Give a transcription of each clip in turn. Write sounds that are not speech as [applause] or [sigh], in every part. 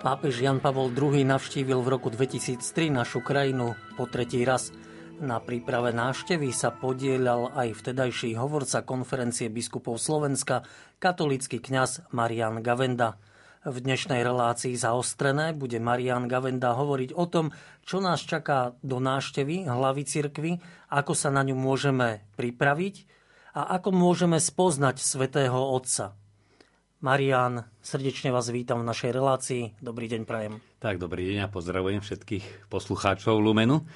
Pápež Jan Pavol II navštívil v roku 2003 našu krajinu po tretí raz. Na príprave návštevy sa podielal aj vtedajší hovorca konferencie biskupov Slovenska, katolický kňaz Marian Gavenda. V dnešnej relácii zaostrené bude Marian Gavenda hovoriť o tom, čo nás čaká do návštevy hlavy cirkvy, ako sa na ňu môžeme pripraviť a ako môžeme spoznať svätého Otca. Marian, srdečne vás vítam v našej relácii. Dobrý deň, prajem. Tak, dobrý deň a pozdravujem všetkých poslucháčov Lumenu.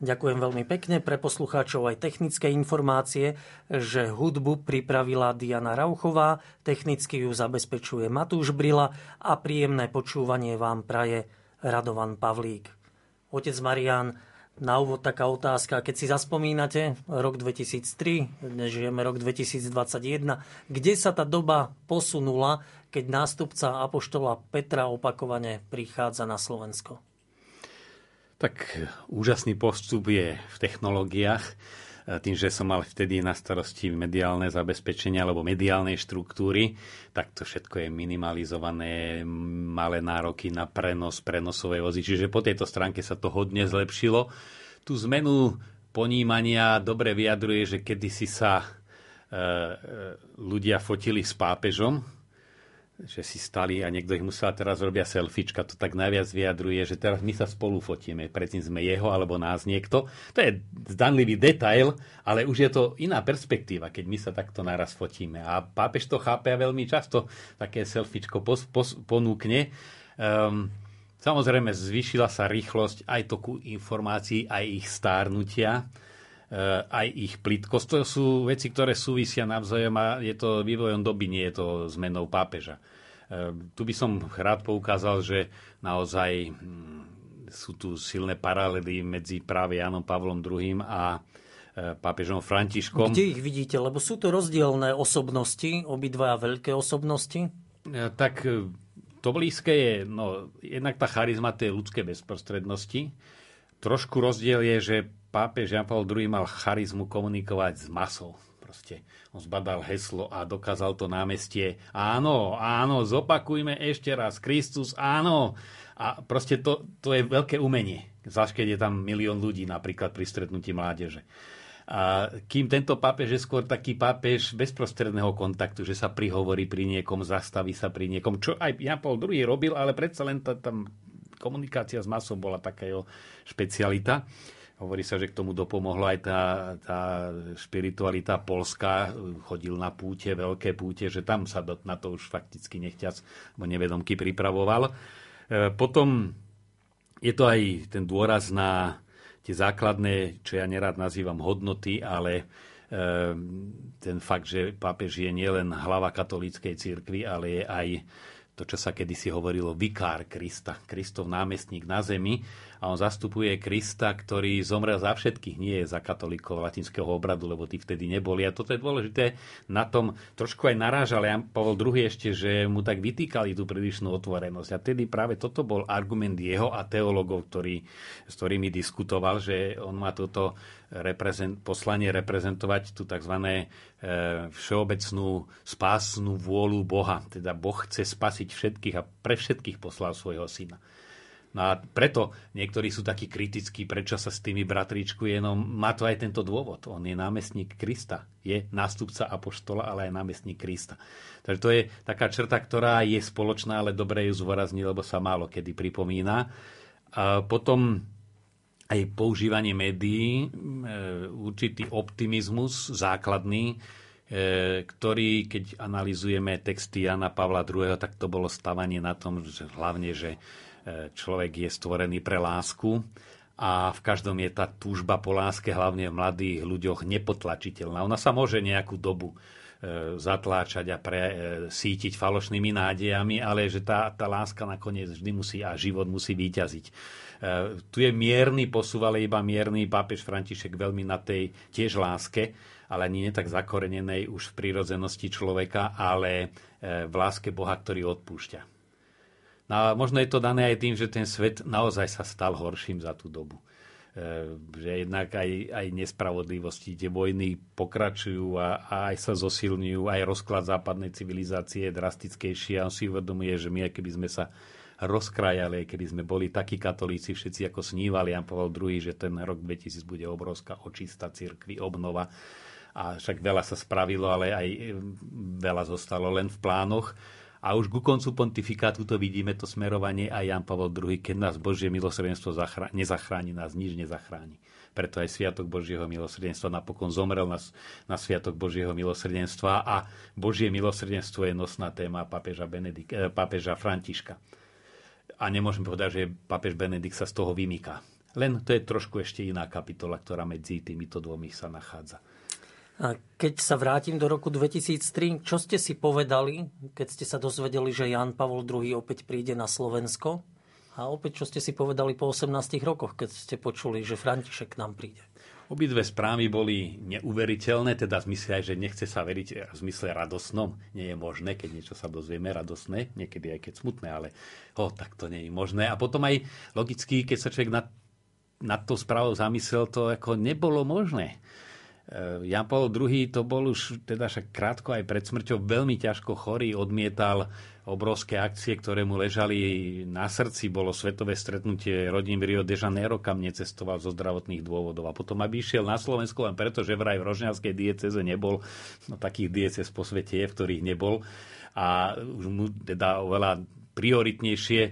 Ďakujem veľmi pekne pre poslucháčov aj technické informácie, že hudbu pripravila Diana Rauchová, technicky ju zabezpečuje Matúš Brila a príjemné počúvanie vám praje Radovan Pavlík. Otec Marian, na úvod taká otázka, keď si zaspomínate rok 2003, dnes žijeme rok 2021, kde sa tá doba posunula, keď nástupca Apoštola Petra opakovane prichádza na Slovensko? Tak úžasný postup je v technológiách. Tým, že som mal vtedy na starosti mediálne zabezpečenia alebo mediálnej štruktúry, tak to všetko je minimalizované, malé nároky na prenos, prenosové vozy. Čiže po tejto stránke sa to hodne zlepšilo. Tú zmenu ponímania dobre vyjadruje, že kedysi sa e, e, ľudia fotili s pápežom, že si stali a niekto ich musel teraz robia selfiečka, to tak najviac vyjadruje, že teraz my sa spolu fotíme, predtým sme jeho alebo nás niekto. To je zdanlivý detail, ale už je to iná perspektíva, keď my sa takto naraz fotíme. A pápež to chápe a veľmi často také selfiečko pos, pos, ponúkne. Um, samozrejme, zvýšila sa rýchlosť aj toku informácií, aj ich stárnutia uh, aj ich plitkosť. To sú veci, ktoré súvisia navzájom a je to vývojom doby, nie je to zmenou pápeža. Ehm, tu by som rád poukázal, že naozaj hm, sú tu silné paralely medzi práve Janom Pavlom II a e, pápežom Františkom. Kde ich vidíte? Lebo sú to rozdielne osobnosti, obidva veľké osobnosti. E, tak e, to blízke je, no, jednak tá charizma tej ľudskej bezprostrednosti. Trošku rozdiel je, že pápež Jan Pavel II mal charizmu komunikovať s masou. Proste on zbadal heslo a dokázal to námestie. Áno, áno, zopakujme ešte raz. Kristus, áno. A proste to, to je veľké umenie. Zvlášť, keď je tam milión ľudí napríklad pri stretnutí mládeže. A kým tento pápež je skôr taký pápež bezprostredného kontaktu, že sa prihovorí pri niekom, zastaví sa pri niekom, čo aj Jan Paul II robil, ale predsa len tá, tam komunikácia s masou bola taká jeho špecialita. Hovorí sa, že k tomu dopomohla aj tá, tá spiritualita polská. Chodil na púte, veľké púte, že tam sa do, na to už fakticky nechťac, bo nevedomky pripravoval. E, potom je to aj ten dôraz na tie základné, čo ja nerád nazývam hodnoty, ale e, ten fakt, že pápež je nielen hlava katolíckej cirkvi, ale je aj to, čo sa kedysi hovorilo, vikár Krista, Kristov námestník na zemi a on zastupuje Krista, ktorý zomrel za všetkých, nie za katolíkov latinského obradu, lebo tí vtedy neboli. A toto je dôležité, na tom trošku aj narážal Jan Pavel II ešte, že mu tak vytýkali tú prílišnú otvorenosť. A tedy práve toto bol argument jeho a teologov, ktorý, s ktorými diskutoval, že on má toto reprezent, poslanie reprezentovať tú tzv. E, všeobecnú spásnu vôľu Boha. Teda Boh chce spasiť všetkých a pre všetkých poslal svojho syna. No a preto niektorí sú takí kritickí, prečo sa s tými bratríčkuje, no má to aj tento dôvod. On je námestník Krista, je nástupca Apoštola, ale aj námestník Krista. Takže to je taká črta, ktorá je spoločná, ale dobre ju zvorazní, lebo sa málo kedy pripomína. A potom aj používanie médií, e, určitý optimizmus základný, e, ktorý, keď analizujeme texty Jana Pavla II., tak to bolo stavanie na tom, že hlavne, že človek je stvorený pre lásku a v každom je tá túžba po láske, hlavne v mladých ľuďoch, nepotlačiteľná. Ona sa môže nejakú dobu e, zatláčať a presítiť falošnými nádejami, ale že tá, tá láska nakoniec vždy musí a život musí vyťaziť. E, tu je mierny posúv, ale iba mierny pápež František veľmi na tej tiež láske, ale ani nie tak zakorenenej už v prírodzenosti človeka, ale e, v láske Boha, ktorý odpúšťa. No a možno je to dané aj tým, že ten svet naozaj sa stal horším za tú dobu. E, že jednak aj, aj nespravodlivosti, tie vojny pokračujú a, a aj sa zosilňujú, aj rozklad západnej civilizácie je drastickejší a on si uvedomuje, že my, keby sme sa rozkrajali, kedy sme boli takí katolíci všetci, ako snívali Jan Pavel II, že ten rok 2000 bude obrovská očista cirkvi, obnova. A však veľa sa spravilo, ale aj veľa zostalo len v plánoch. A už ku koncu pontifikátu to vidíme, to smerovanie aj Jan Pavel II, keď nás Božie milosrdenstvo nezachráni, nás nič nezachráni. Preto aj Sviatok Božieho milosrdenstva napokon zomrel na, na Sviatok Božieho milosrdenstva a Božie milosrdenstvo je nosná téma pápeža, Benedik, eh, pápeža Františka. A nemôžem povedať, že pápež Benedikt sa z toho vymýka. Len to je trošku ešte iná kapitola, ktorá medzi týmito dvomi sa nachádza. Keď sa vrátim do roku 2003, čo ste si povedali, keď ste sa dozvedeli, že Jan Pavol II opäť príde na Slovensko? A opäť, čo ste si povedali po 18 rokoch, keď ste počuli, že František k nám príde? Obidve správy boli neuveriteľné, teda v zmysle aj, že nechce sa veriť v zmysle radosnom. Nie je možné, keď niečo sa dozvieme radosné, niekedy aj keď smutné, ale ho, tak to nie je možné. A potom aj logicky, keď sa človek nad, nad to správou zamyslel, to ako nebolo možné. E, Jan Paul II to bol už teda však krátko aj pred smrťou veľmi ťažko chorý, odmietal obrovské akcie, ktoré mu ležali na srdci. Bolo svetové stretnutie rodín v Rio de Janeiro, kam necestoval zo zdravotných dôvodov. A potom, aby išiel na Slovensku len preto, že vraj v Rožňavskej dieceze nebol, no takých diecez po svete je, v ktorých nebol. A už mu teda oveľa prioritnejšie e,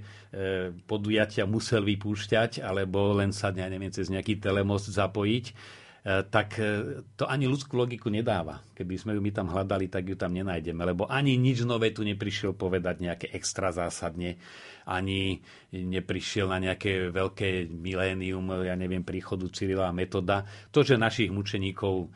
podujatia musel vypúšťať, alebo len sa, ja neviem, cez nejaký telemost zapojiť tak e, to ani ľudskú logiku nedáva. Keby sme ju my tam hľadali, tak ju tam nenájdeme, lebo ani nič nové tu neprišiel povedať nejaké extra zásadne, ani neprišiel na nejaké veľké milénium, ja neviem, príchodu Cyrila a Metoda. To, že našich mučeníkov e,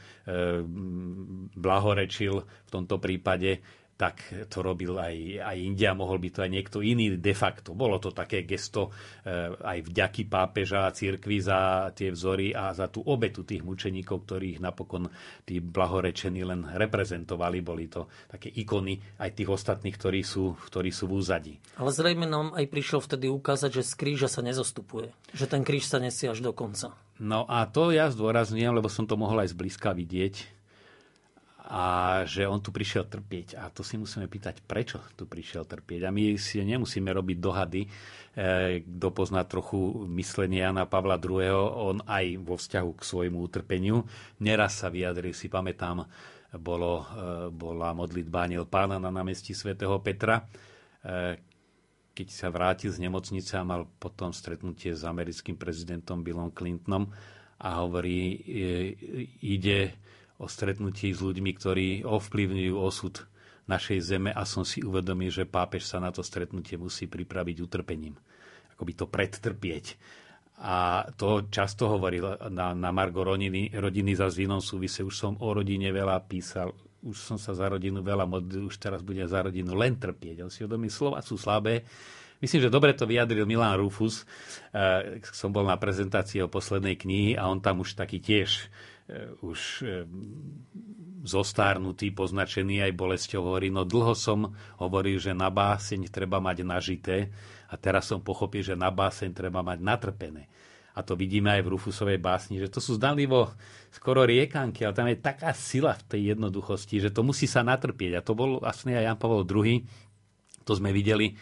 blahorečil v tomto prípade, tak to robil aj, aj India, mohol by to aj niekto iný de facto. Bolo to také gesto e, aj vďaky pápeža a církvi za tie vzory a za tú obetu tých mučeníkov, ktorých napokon tí blahorečení len reprezentovali. Boli to také ikony aj tých ostatných, ktorí sú, ktorí sú v úzadí. Ale zrejme nám aj prišiel vtedy ukázať, že z kríža sa nezostupuje. Že ten kríž sa nesie až do konca. No a to ja zdôrazňujem, lebo som to mohol aj zblízka vidieť a že on tu prišiel trpieť. A to si musíme pýtať, prečo tu prišiel trpieť. A my si nemusíme robiť dohady. E, kto pozná trochu myslenie Jana Pavla II, on aj vo vzťahu k svojmu utrpeniu neraz sa vyjadril, si pamätám, bolo, e, bola modlitba Aniel pána na námestí svätého Petra, e, keď sa vrátil z nemocnice a mal potom stretnutie s americkým prezidentom Billom Clintonom a hovorí, ide o stretnutí s ľuďmi, ktorí ovplyvňujú osud našej zeme a som si uvedomil, že pápež sa na to stretnutie musí pripraviť utrpením. Akoby to predtrpieť. A to často hovoril na, na Margo rodiny, rodiny za zvinom súvise. Už som o rodine veľa písal, už som sa za rodinu veľa modlil, už teraz bude za rodinu len trpieť. On si uvedomil, slova sú slabé. Myslím, že dobre to vyjadril Milan Rufus. E, som bol na prezentácii o poslednej knihy a on tam už taký tiež už eh, zostárnutý, poznačený aj bolesťou, hovorí, no dlho som hovoril, že na báseň treba mať nažité a teraz som pochopil, že na báseň treba mať natrpené. A to vidíme aj v Rufusovej básni, že to sú zdanlivo skoro riekanky, ale tam je taká sila v tej jednoduchosti, že to musí sa natrpieť. A to bol vlastne aj Jan Pavel II. To sme videli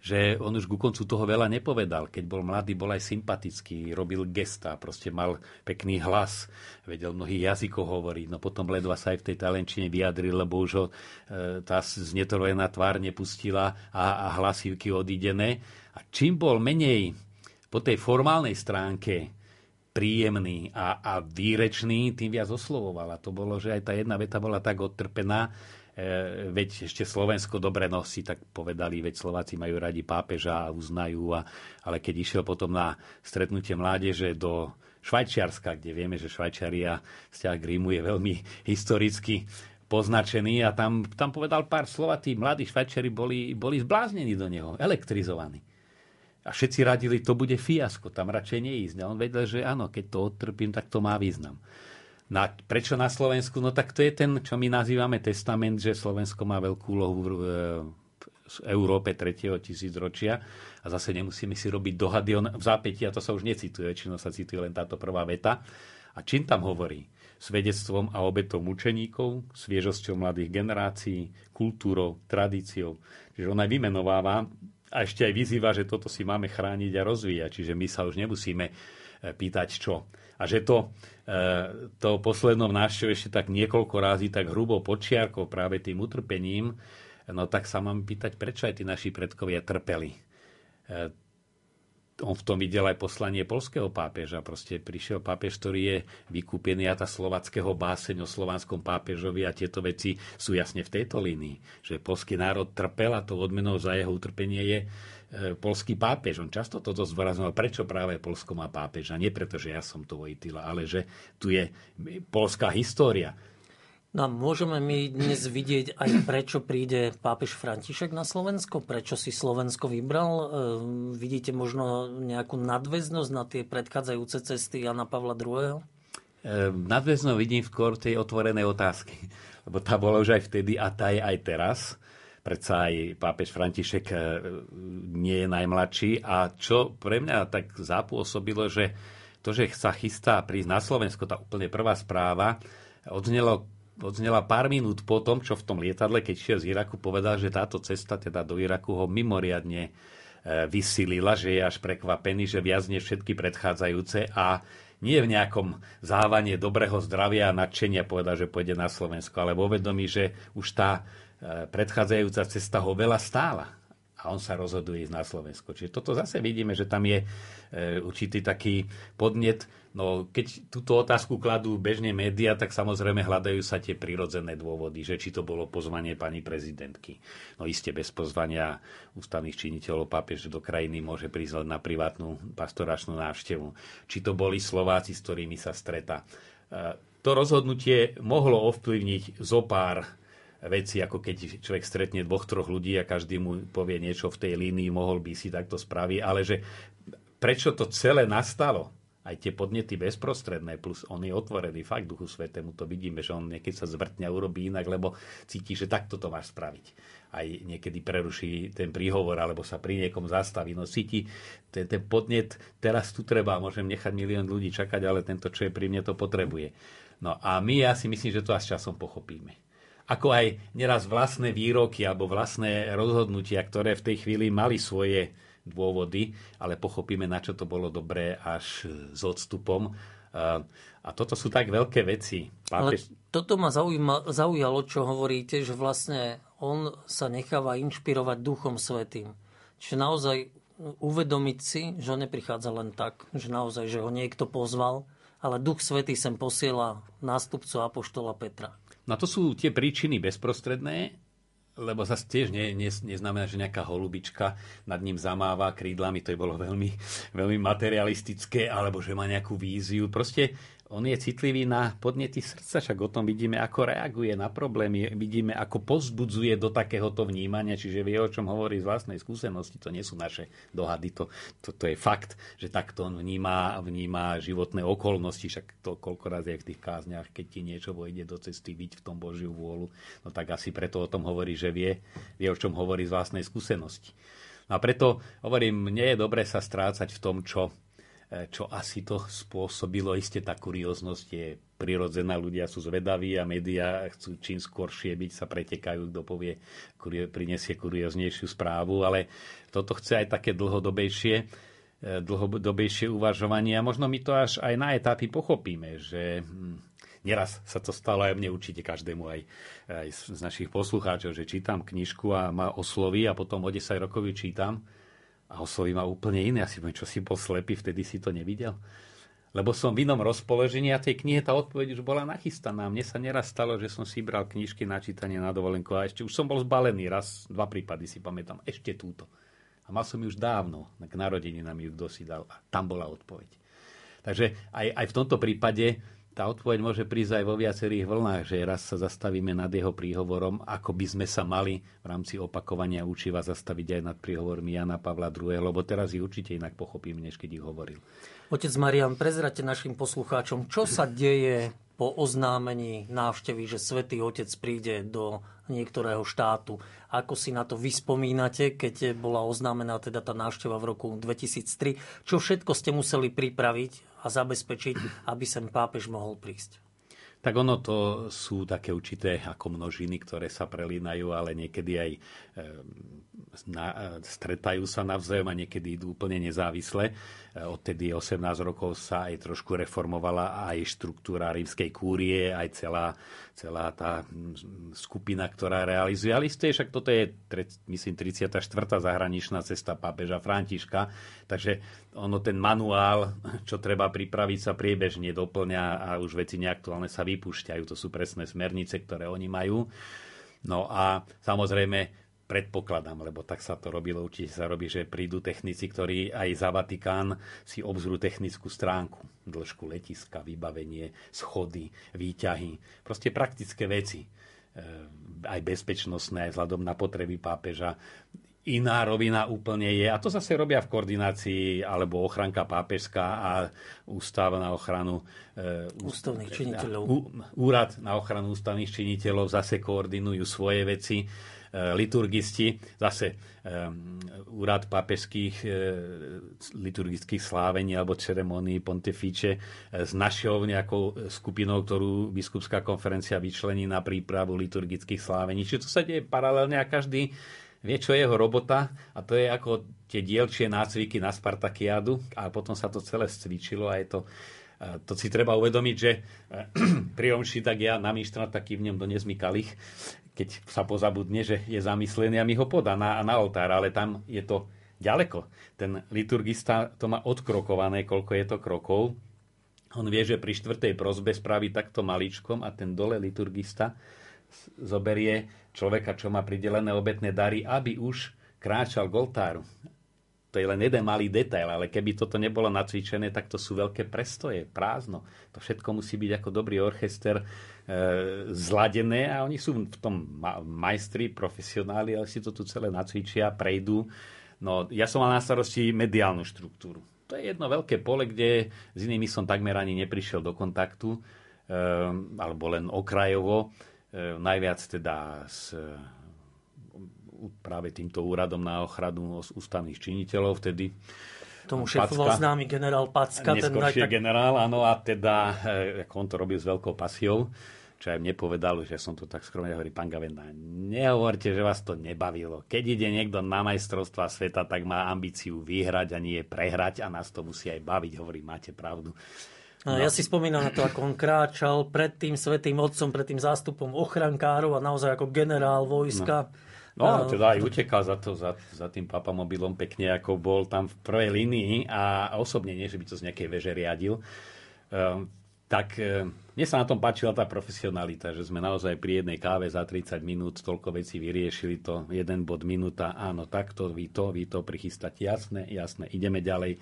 že on už ku koncu toho veľa nepovedal. Keď bol mladý, bol aj sympatický, robil gesta, proste mal pekný hlas, vedel mnohých jazykov hovoriť, no potom ledva sa aj v tej talenčine vyjadril, lebo už ho e, tá znetorojená tvár nepustila a, a hlasivky odídené. A čím bol menej po tej formálnej stránke príjemný a, a výrečný, tým viac oslovoval. A to bolo, že aj tá jedna veta bola tak odtrpená, veď ešte Slovensko dobre nosí, tak povedali, veď Slováci majú radi pápeža a uznajú, a, ale keď išiel potom na stretnutie mládeže do Švajčiarska, kde vieme, že Švajčiaria vzťah k Rímu je veľmi historicky poznačený a tam, tam povedal pár slov a tí mladí Švajčiari boli, boli zbláznení do neho, elektrizovaní. A všetci radili, to bude fiasko, tam radšej neísť. A on vedel, že áno, keď to odtrpím, tak to má význam. Na, prečo na Slovensku? No tak to je ten, čo my nazývame testament, že Slovensko má veľkú úlohu v, v Európe 3. tisícročia a zase nemusíme si robiť dohady on, v zápäti, a to sa už necituje, väčšinou sa cituje len táto prvá veta. A čím tam hovorí? Svedectvom a obetom učeníkov, sviežosťou mladých generácií, kultúrou, tradíciou. Čiže on aj vymenováva A ešte aj vyzýva, že toto si máme chrániť a rozvíjať, čiže my sa už nemusíme e, pýtať čo. A že to, e, to poslednom návštevu ešte tak niekoľko rázy tak hrubo počiarkol práve tým utrpením, no tak sa mám pýtať, prečo aj tí naši predkovia trpeli on v tom videl aj poslanie polského pápeža. Proste prišiel pápež, ktorý je vykúpený a tá slovackého báseň o slovanskom pápežovi a tieto veci sú jasne v tejto línii. Že polský národ trpel a to odmenou za jeho utrpenie je e, polský pápež. On často toto zdôrazňoval, prečo práve Polsko má pápeža. Nie preto, že ja som to Vojtila, ale že tu je polská história. No môžeme my dnes vidieť aj prečo príde pápež František na Slovensko? Prečo si Slovensko vybral? E, vidíte možno nejakú nadväznosť na tie predchádzajúce cesty Jana Pavla II? E, nadväzno vidím skôr tej otvorenej otázky. Lebo tá bola už aj vtedy a tá je aj teraz. Predsa aj pápež František e, nie je najmladší. A čo pre mňa tak zapôsobilo, že to, že sa chystá prísť na Slovensko, tá úplne prvá správa, odznelo odznela pár minút po tom, čo v tom lietadle, keď šiel z Iraku, povedal, že táto cesta teda do Iraku ho mimoriadne e, vysilila, že je až prekvapený, že viac než všetky predchádzajúce a nie v nejakom závanie dobrého zdravia a nadšenia povedal, že pôjde na Slovensko, ale vo vedomí, že už tá predchádzajúca cesta ho veľa stála a on sa rozhoduje ísť na Slovensko. Čiže toto zase vidíme, že tam je e, určitý taký podnet. No, keď túto otázku kladú bežne médiá, tak samozrejme hľadajú sa tie prirodzené dôvody, že či to bolo pozvanie pani prezidentky. No iste bez pozvania ústavných činiteľov pápež do krajiny môže prísť na privátnu pastoračnú návštevu. Či to boli Slováci, s ktorými sa stretá. E, to rozhodnutie mohlo ovplyvniť zo pár veci, ako keď človek stretne dvoch, troch ľudí a každý mu povie niečo v tej línii, mohol by si takto spraviť, ale že prečo to celé nastalo, aj tie podnety bezprostredné, plus on je otvorený fakt Duchu Svetému, to vidíme, že on niekedy sa zvrtne a urobí inak, lebo cíti, že takto to máš spraviť. Aj niekedy preruší ten príhovor, alebo sa pri niekom zastaví. No cíti, ten, ten podnet, teraz tu treba, môžem nechať milión ľudí čakať, ale tento, čo je pri mne, to potrebuje. No a my, ja si myslím, že to až časom pochopíme ako aj neraz vlastné výroky alebo vlastné rozhodnutia, ktoré v tej chvíli mali svoje dôvody, ale pochopíme, na čo to bolo dobré až s odstupom. A toto sú tak veľké veci. Pápež... Ale toto ma zaujíma, zaujalo, čo hovoríte, že vlastne on sa necháva inšpirovať Duchom Svetým. Čiže naozaj uvedomiť si, že on neprichádza len tak, že naozaj, že ho niekto pozval, ale Duch Svetý sem posiela nástupcu Apoštola Petra. No to sú tie príčiny bezprostredné, lebo zase tiež nie, nie, neznamená, že nejaká holubička nad ním zamáva krídlami, to je bolo veľmi, [laughs] veľmi materialistické, alebo že má nejakú víziu. Proste on je citlivý na podnety srdca, však o tom vidíme, ako reaguje na problémy, vidíme, ako pozbudzuje do takéhoto vnímania, čiže vie, o čom hovorí z vlastnej skúsenosti, to nie sú naše dohady, to, to, to je fakt, že takto on vníma, vníma životné okolnosti, však to koľko raz je v tých kázniach, keď ti niečo vojde do cesty, byť v tom Božiu vôľu, no tak asi preto o tom hovorí, že vie, vie, o čom hovorí z vlastnej skúsenosti. No a preto hovorím, nie je dobre sa strácať v tom, čo čo asi to spôsobilo. Isté tá kurióznosť je prirodzená, ľudia sú zvedaví a médiá chcú čím skôršie byť, sa pretekajú, kto povie, prinesie kurióznejšiu správu, ale toto chce aj také dlhodobejšie e, dlhodobejšie uvažovanie. A možno my to až aj na etapy pochopíme, že hm, neraz sa to stalo aj mne určite každému aj, aj z našich poslucháčov, že čítam knižku a ma osloví a potom o 10 rokov ju čítam a osloví ma úplne iné. Asi poviem, čo si bol slepý, vtedy si to nevidel. Lebo som v inom rozpoložení a tej knihe tá odpoveď už bola nachystaná. Mne sa neraz stalo, že som si bral knižky na čítanie na dovolenku a ešte už som bol zbalený. Raz, dva prípady si pamätám. Ešte túto. A mal som ju už dávno. K narodeninám ju kto si dal. A tam bola odpoveď. Takže aj, aj v tomto prípade tá odpoveď môže prísť aj vo viacerých vlnách, že raz sa zastavíme nad jeho príhovorom, ako by sme sa mali v rámci opakovania učiva zastaviť aj nad príhovormi Jana Pavla II, lebo teraz ich určite inak pochopíme, než keď ich hovoril. Otec Marian, prezrate našim poslucháčom, čo sa deje po oznámení návštevy, že Svetý Otec príde do niektorého štátu. Ako si na to vyspomínate, keď bola oznámená teda tá návšteva v roku 2003? Čo všetko ste museli pripraviť a zabezpečiť, aby sem pápež mohol prísť? Tak ono to sú také určité ako množiny, ktoré sa prelínajú, ale niekedy aj na, stretajú sa navzájom a niekedy idú úplne nezávisle. E, odtedy 18 rokov sa aj trošku reformovala aj štruktúra rímskej kúrie, aj celá, celá tá skupina, ktorá realizuje. Ale isté, však toto je, myslím, 34. zahraničná cesta pápeža Františka, takže ono ten manuál, čo treba pripraviť, sa priebežne doplňa a už veci neaktuálne sa vypúšťajú. To sú presné smernice, ktoré oni majú. No a samozrejme predpokladám, lebo tak sa to robilo, určite sa robí, že prídu technici, ktorí aj za Vatikán si obzrú technickú stránku, dĺžku letiska, vybavenie, schody, výťahy, proste praktické veci, e, aj bezpečnostné, aj vzhľadom na potreby pápeža. Iná rovina úplne je, a to zase robia v koordinácii, alebo ochranka pápežská a ústav na ochranu e, ústavných činiteľov. Úrad na ochranu ústavných činiteľov zase koordinujú svoje veci liturgisti, zase um, úrad pápežských uh, liturgických slávení alebo ceremónií pontifice uh, s našou nejakou skupinou, ktorú biskupská konferencia vyčlení na prípravu liturgických slávení. Čiže to sa deje paralelne a každý vie, čo je jeho robota a to je ako tie dielčie nácviky na Spartakiádu a potom sa to celé cvičilo a je to to si treba uvedomiť, že [clears throat] pri omši tak ja na myštra taký v ňom do nezmykalých, keď sa pozabudne, že je zamyslený a mi ho podá na, na oltár, ale tam je to ďaleko. Ten liturgista to má odkrokované, koľko je to krokov. On vie, že pri štvrtej prozbe spraví takto maličkom a ten dole liturgista zoberie človeka, čo má pridelené obetné dary, aby už kráčal k oltáru. To je len jeden malý detail, ale keby toto nebolo nacvičené, tak to sú veľké prestoje, prázdno. To všetko musí byť ako dobrý orchester zladené a oni sú v tom majstri, profesionáli, ale si to tu celé nacvičia, prejdú. No, ja som mal na starosti mediálnu štruktúru. To je jedno veľké pole, kde s inými som takmer ani neprišiel do kontaktu, e, alebo len okrajovo. E, najviac teda s práve týmto úradom na ochranu ústavných činiteľov, vtedy tomu šéfoval známy generál Packa. Neskôršie ten tak... generál, áno, a teda, on to robil s veľkou pasiou čo aj mne povedal, že som to tak skromne hovorí, pán Gavenda, nehovorte, že vás to nebavilo. Keď ide niekto na majstrovstva sveta, tak má ambíciu vyhrať a nie prehrať a nás to musí aj baviť, hovorí, máte pravdu. No. Ja si spomínam na to, ako on kráčal pred tým svetým otcom, pred tým zástupom ochrankárov a naozaj ako generál vojska. No. No, teda aj utekal za, to, za, za tým papamobilom pekne, ako bol tam v prvej línii a osobne nie, že by to z nejakej veže riadil. Um, tak e, mne sa na tom páčila tá profesionalita, že sme naozaj pri jednej káve za 30 minút toľko vecí vyriešili to, jeden bod minúta, áno, takto, vy to, vy to prichystáte, jasné, jasné, ideme ďalej. E,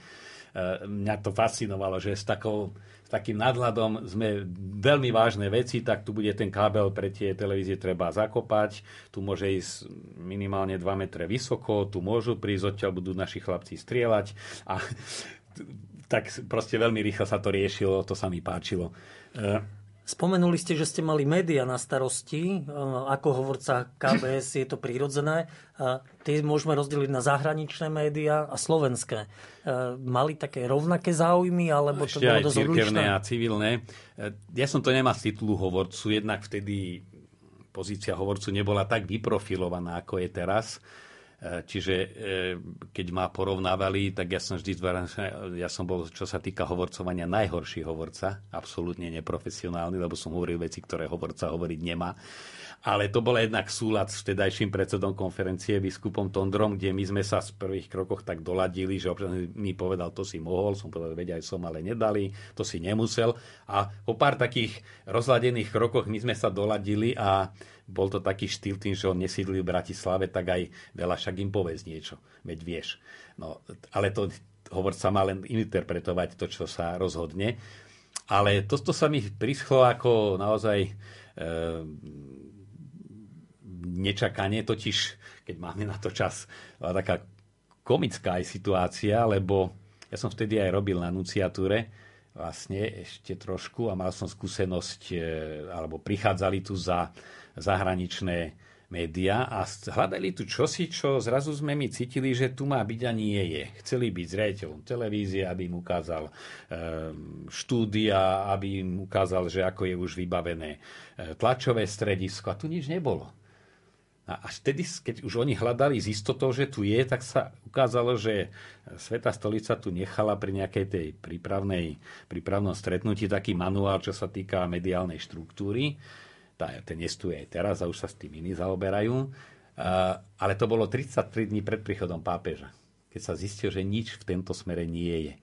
mňa to fascinovalo, že s, takou, s takým nadhľadom sme veľmi vážne veci, tak tu bude ten kábel pre tie televízie treba zakopať, tu môže ísť minimálne 2 metre vysoko, tu môžu prísť, odtiaľ budú naši chlapci strieľať a tak proste veľmi rýchlo sa to riešilo, to sa mi páčilo. E, Spomenuli ste, že ste mali média na starosti. E, ako hovorca KBS je to prirodzené. E, tie môžeme rozdeliť na zahraničné médiá a slovenské. Mali také rovnaké záujmy, alebo to bolo dosť odlišné? a civilné. Ja som to nemal z titulu hovorcu, jednak vtedy pozícia hovorcu nebola tak vyprofilovaná, ako je teraz čiže e, keď ma porovnávali, tak ja som vždy ja som bol, čo sa týka hovorcovania, najhorší hovorca, absolútne neprofesionálny, lebo som hovoril veci, ktoré hovorca hovoriť nemá. Ale to bol jednak súlad s vtedajším predsedom konferencie biskupom Tondrom, kde my sme sa v prvých krokoch tak doladili, že občas mi povedal, to si mohol, som povedal, veď aj som, ale nedali, to si nemusel. A po pár takých rozladených krokoch my sme sa doladili a bol to taký štýl tým, že on nesídli v Bratislave, tak aj veľa však im povedz niečo, veď vieš. No, ale to hovorca má len interpretovať to, čo sa rozhodne. Ale toto sa mi prischlo ako naozaj e, nečakanie, totiž keď máme na to čas, taká komická aj situácia, lebo ja som vtedy aj robil na nunciatúre, vlastne ešte trošku a mal som skúsenosť, e, alebo prichádzali tu za zahraničné média a hľadali tu čosi, čo zrazu sme my cítili, že tu má byť a nie je. Chceli byť zrejiteľom televízie, aby im ukázal e, štúdia, aby im ukázal, že ako je už vybavené e, tlačové stredisko a tu nič nebolo. A až vtedy, keď už oni hľadali z istotou, že tu je, tak sa ukázalo, že Sveta stolica tu nechala pri nejakej tej prípravnej, prípravnom stretnutí taký manuál, čo sa týka mediálnej štruktúry. Ten jestuje aj teraz a už sa s tým iní zaoberajú. Uh, ale to bolo 33 dní pred príchodom pápeža, keď sa zistil, že nič v tomto smere nie je.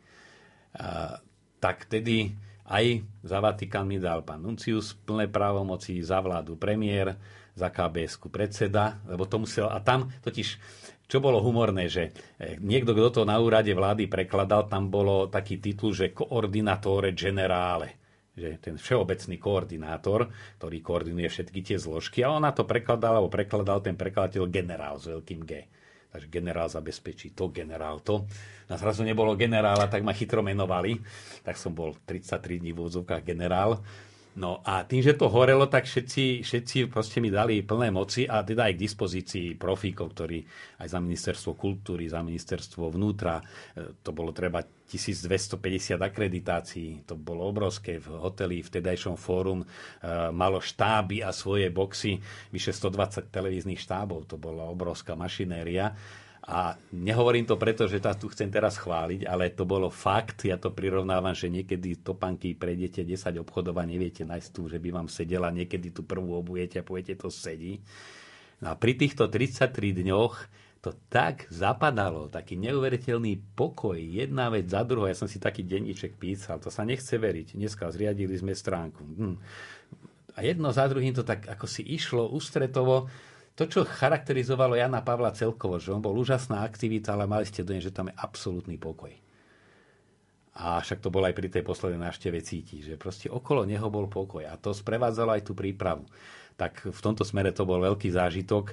Uh, tak tedy aj za Vatikán mi dal pán Nuncius plné právomoci, za vládu premiér, za kbs predseda, lebo to musel... A tam totiž, čo bolo humorné, že eh, niekto, kto to na úrade vlády prekladal, tam bolo taký titul, že koordinatore generále že ten všeobecný koordinátor, ktorý koordinuje všetky tie zložky, a ona to prekladal, alebo prekladal ten prekladateľ generál s veľkým G. Takže generál zabezpečí to, generál to. Na zrazu nebolo generála, tak ma chytro menovali. Tak som bol 33 dní v úvodzovkách generál. No a tým, že to horelo, tak všetci, všetci proste mi dali plné moci a teda aj k dispozícii profíkov, ktorí aj za ministerstvo kultúry, za ministerstvo vnútra, e, to bolo treba 1250 akreditácií, to bolo obrovské. V hoteli, v tedajšom fórum, e, malo štáby a svoje boxy, vyše 120 televíznych štábov, to bola obrovská mašinéria a nehovorím to preto, že tu chcem teraz chváliť, ale to bolo fakt. Ja to prirovnávam, že niekedy topanky prejdete 10 obchodov a neviete nájsť tu, že by vám sedela. Niekedy tu prvú obujete a poviete, to sedí. No a pri týchto 33 dňoch to tak zapadalo, taký neuveriteľný pokoj, jedna vec za druhou. Ja som si taký denníček písal, to sa nechce veriť. Dneska zriadili sme stránku. Hm. A jedno za druhým to tak ako si išlo ústretovo to, čo charakterizovalo Jana Pavla celkovo, že on bol úžasná aktivita, ale mali ste dojem, že tam je absolútny pokoj. A však to bol aj pri tej poslednej návšteve cíti, že proste okolo neho bol pokoj. A to sprevádzalo aj tú prípravu. Tak v tomto smere to bol veľký zážitok.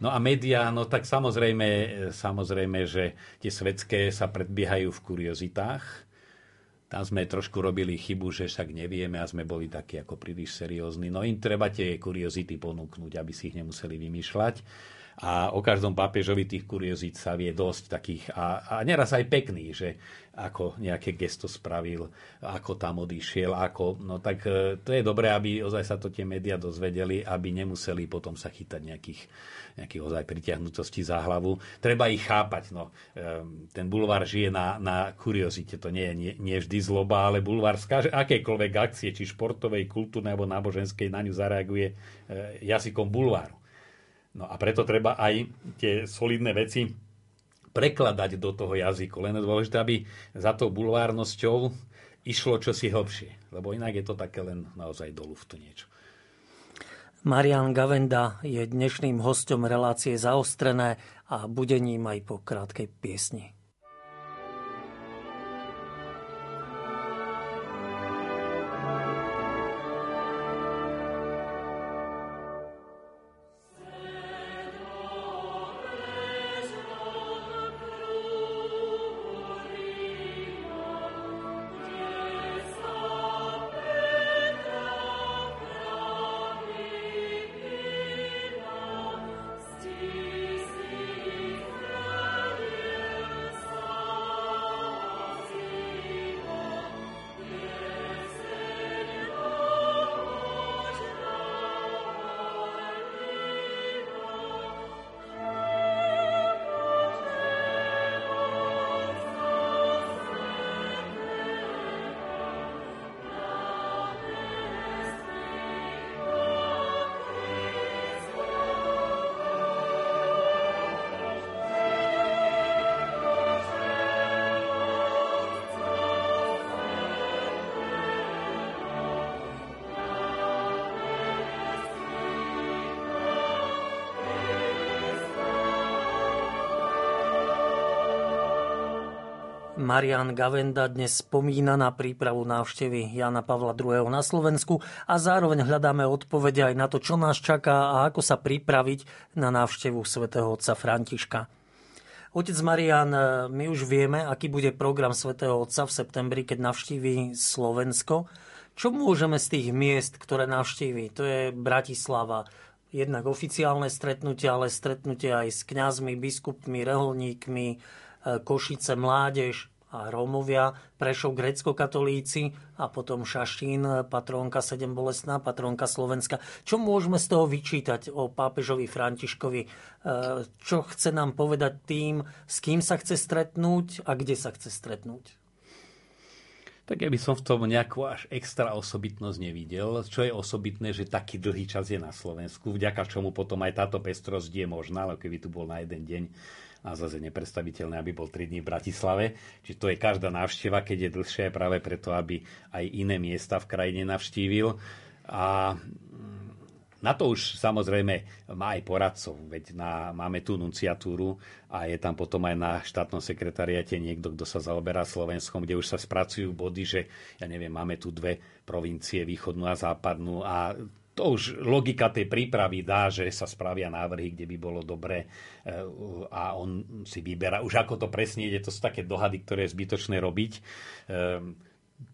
No a médiá, no tak samozrejme, samozrejme, že tie svetské sa predbiehajú v kuriozitách tam sme trošku robili chybu, že však nevieme a sme boli takí ako príliš seriózni. No im treba tie kuriozity ponúknuť, aby si ich nemuseli vymýšľať. A o každom pápežovi tých kuriozít sa vie dosť takých a, a neraz aj pekný, že ako nejaké gesto spravil, ako tam odišiel, ako, no tak e, to je dobré, aby ozaj sa to tie médiá dozvedeli, aby nemuseli potom sa chytať nejakých, nejakých ozaj pritiahnutosti za hlavu. Treba ich chápať, no. E, ten bulvár žije na, na kuriozite, to nie je nie, nie vždy zloba, ale bulvár z akejkoľvek akcie, či športovej, kultúrnej alebo náboženskej, na ňu zareaguje e, jazykom bulváru. No a preto treba aj tie solidné veci prekladať do toho jazyku. Len je dôležité, aby za tou bulvárnosťou išlo čosi hlbšie. Lebo inak je to také len naozaj do luftu niečo. Marian Gavenda je dnešným hostom relácie Zaostrené a bude ním aj po krátkej piesni. Marian Gavenda dnes spomína na prípravu návštevy Jana Pavla II. na Slovensku a zároveň hľadáme odpovede aj na to, čo nás čaká a ako sa pripraviť na návštevu svätého otca Františka. Otec Marian, my už vieme, aký bude program svätého Otca v septembri, keď navštíví Slovensko. Čo môžeme z tých miest, ktoré navštíví? To je Bratislava, jednak oficiálne stretnutia, ale stretnutia aj s kňazmi, biskupmi, reholníkmi, e, Košice, Mládež a Rómovia, Prešov, grecko-katolíci a potom Šaštín, patrónka sedem bolestná, patrónka Slovenska. Čo môžeme z toho vyčítať o pápežovi Františkovi? E, čo chce nám povedať tým, s kým sa chce stretnúť a kde sa chce stretnúť? tak ja by som v tom nejakú až extra osobitnosť nevidel. Čo je osobitné, že taký dlhý čas je na Slovensku, vďaka čomu potom aj táto pestrosť je možná, ale keby tu bol na jeden deň a zase nepredstaviteľné, aby bol 3 dní v Bratislave. Čiže to je každá návšteva, keď je dlhšia, práve preto, aby aj iné miesta v krajine navštívil. A na to už samozrejme má aj poradcov, veď na, máme tú nunciatúru a je tam potom aj na štátnom sekretariate niekto, kto sa zaoberá Slovenskom, kde už sa spracujú body, že ja neviem, máme tu dve provincie, východnú a západnú a to už logika tej prípravy dá, že sa spravia návrhy, kde by bolo dobré eh, a on si vyberá. Už ako to presne ide, to sú také dohady, ktoré je zbytočné robiť ehm,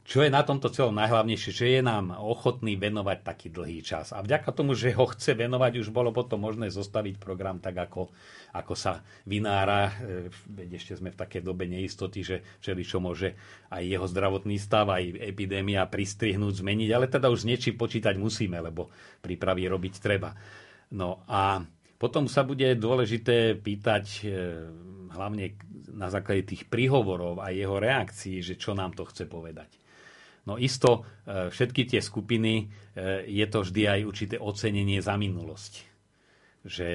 čo je na tomto celom najhlavnejšie, že je nám ochotný venovať taký dlhý čas. A vďaka tomu, že ho chce venovať, už bolo potom možné zostaviť program tak, ako, ako sa vynára. E, veď ešte sme v takej dobe neistoty, že všeli čo môže aj jeho zdravotný stav, aj epidémia pristrihnúť, zmeniť. Ale teda už s niečím počítať musíme, lebo prípravy robiť treba. No a potom sa bude dôležité pýtať e, hlavne na základe tých príhovorov a jeho reakcií, že čo nám to chce povedať. No isto, e, všetky tie skupiny, e, je to vždy aj určité ocenenie za minulosť že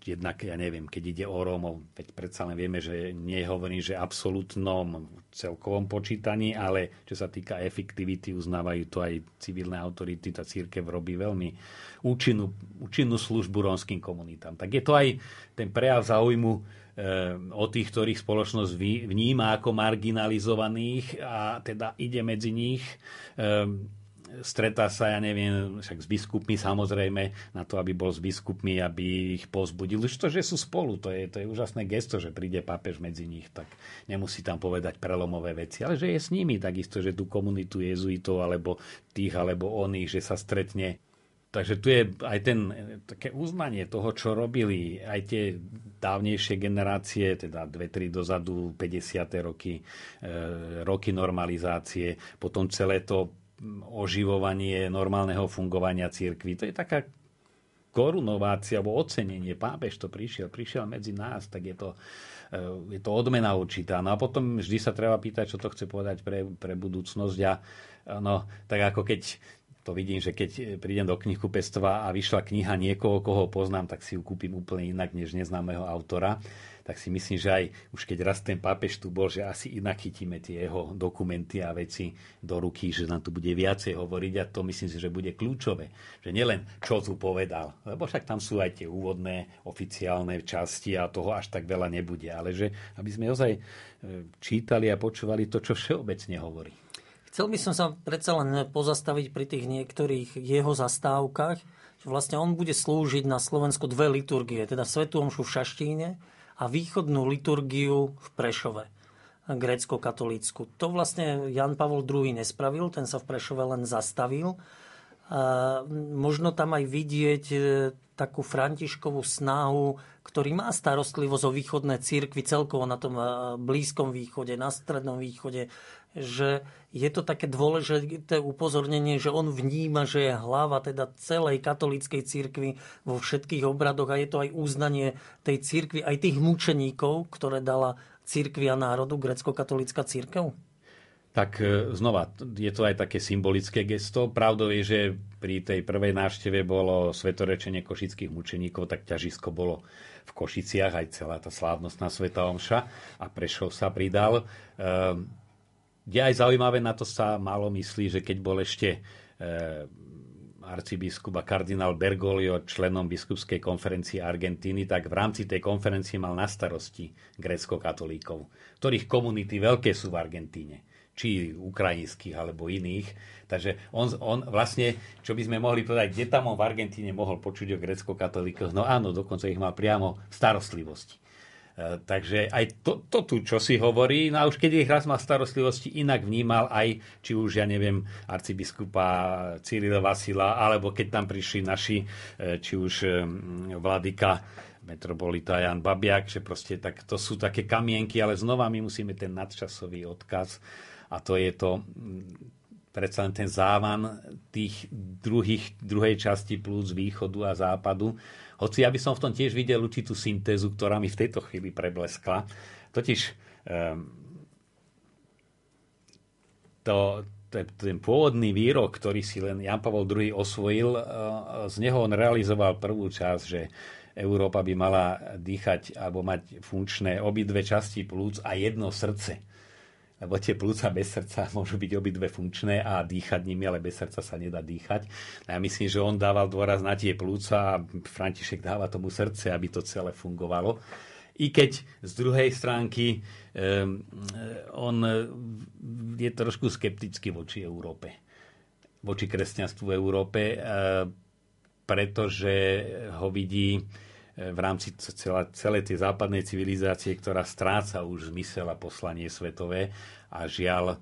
jednak, ja neviem, keď ide o Rómov, veď predsa len vieme, že nehovorím, že absolútnom celkovom počítaní, ale čo sa týka efektivity, uznávajú to aj civilné autority, tá církev robí veľmi účinnú, účinnú službu rómskym komunitám. Tak je to aj ten prejav záujmu e, o tých, ktorých spoločnosť vníma ako marginalizovaných a teda ide medzi nich. E, stretá sa, ja neviem, však s biskupmi samozrejme, na to, aby bol s biskupmi, aby ich pozbudil. Už to, že sú spolu, to je, to je úžasné gesto, že príde pápež medzi nich, tak nemusí tam povedať prelomové veci, ale že je s nimi takisto, že tú komunitu jezuitov, alebo tých, alebo oných, že sa stretne. Takže tu je aj ten, také uznanie toho, čo robili aj tie dávnejšie generácie, teda 2-3 dozadu, 50. roky, e, roky normalizácie, potom celé to oživovanie normálneho fungovania církvy. To je taká korunovácia alebo ocenenie. Pápež to prišiel, prišiel medzi nás, tak je to, eh, je to odmena určitá. No a potom vždy sa treba pýtať, čo to chce povedať pre, pre budúcnosť. A no, tak ako keď to vidím, že keď prídem do knihkupectva a vyšla kniha niekoho, koho poznám, tak si ju kúpim úplne inak než neznámeho autora tak si myslím, že aj už keď raz ten pápež tu bol, že asi inak chytíme tie jeho dokumenty a veci do ruky, že nám tu bude viacej hovoriť a to myslím si, že bude kľúčové. Že nielen čo tu povedal, lebo však tam sú aj tie úvodné oficiálne časti a toho až tak veľa nebude, ale že aby sme ozaj e, čítali a počúvali to, čo všeobecne hovorí. Chcel by som sa predsa len pozastaviť pri tých niektorých jeho zastávkach, vlastne on bude slúžiť na Slovensku dve liturgie, teda Svetú Omšu v Šaštíne a východnú liturgiu v Prešove grécko-katolícku. To vlastne Jan Pavol II nespravil, ten sa v Prešove len zastavil. A možno tam aj vidieť e, takú františkovú snahu, ktorý má starostlivosť o východné církvy celkovo na tom e, Blízkom východe, na Strednom východe, že je to také dôležité upozornenie, že on vníma, že je hlava teda celej katolíckej cirkvi vo všetkých obradoch a je to aj uznanie tej cirkvi, aj tých mučeníkov, ktoré dala cirkvi a národu, grecko-katolícka církev? Tak e, znova, je to aj také symbolické gesto. Pravdou je, že pri tej prvej návšteve bolo svetorečenie košických mučeníkov, tak ťažisko bolo v Košiciach, aj celá tá slávnostná Sveta Omša a Prešov sa pridal. Ehm, je aj zaujímavé, na to sa málo myslí, že keď bol ešte e, arcibiskup a kardinál Bergoglio členom biskupskej konferencie Argentíny, tak v rámci tej konferencie mal na starosti grécko-katolíkov, ktorých komunity veľké sú v Argentíne či ukrajinských alebo iných. Takže on, on vlastne, čo by sme mohli povedať, kde tam on v Argentíne mohol počuť o grecko-katolíkoch, no áno, dokonca ich mal priamo v starostlivosti. takže aj to, to tu, čo si hovorí, no a už keď ich raz mal starostlivosti, inak vnímal aj, či už, ja neviem, arcibiskupa Cyrila Vasila, alebo keď tam prišli naši, či už vladyka metropolita Jan Babiak, že proste tak, to sú také kamienky, ale znova my musíme ten nadčasový odkaz a to je to predsa len ten závan tých druhých, druhej časti plus východu a západu. Hoci ja by som v tom tiež videl určitú syntézu, ktorá mi v tejto chvíli prebleskla. Totiž um, to, ten pôvodný výrok, ktorý si len Jan Pavel II osvojil, uh, z neho on realizoval prvú časť, že Európa by mala dýchať alebo mať funkčné obidve časti plúc a jedno srdce lebo tie plúca bez srdca [laughs] môžu byť obidve funkčné a dýchať nimi, ale bez srdca sa nedá dýchať. A ja myslím, že on dával dôraz na tie plúca a František dáva tomu srdce, aby to celé fungovalo. I keď z druhej stránky um, on je trošku skeptický voči Európe. Voči kresťanstvu v Európe, uh, pretože ho vidí v rámci celej tej západnej civilizácie, ktorá stráca už zmysel a poslanie svetové. A žiaľ,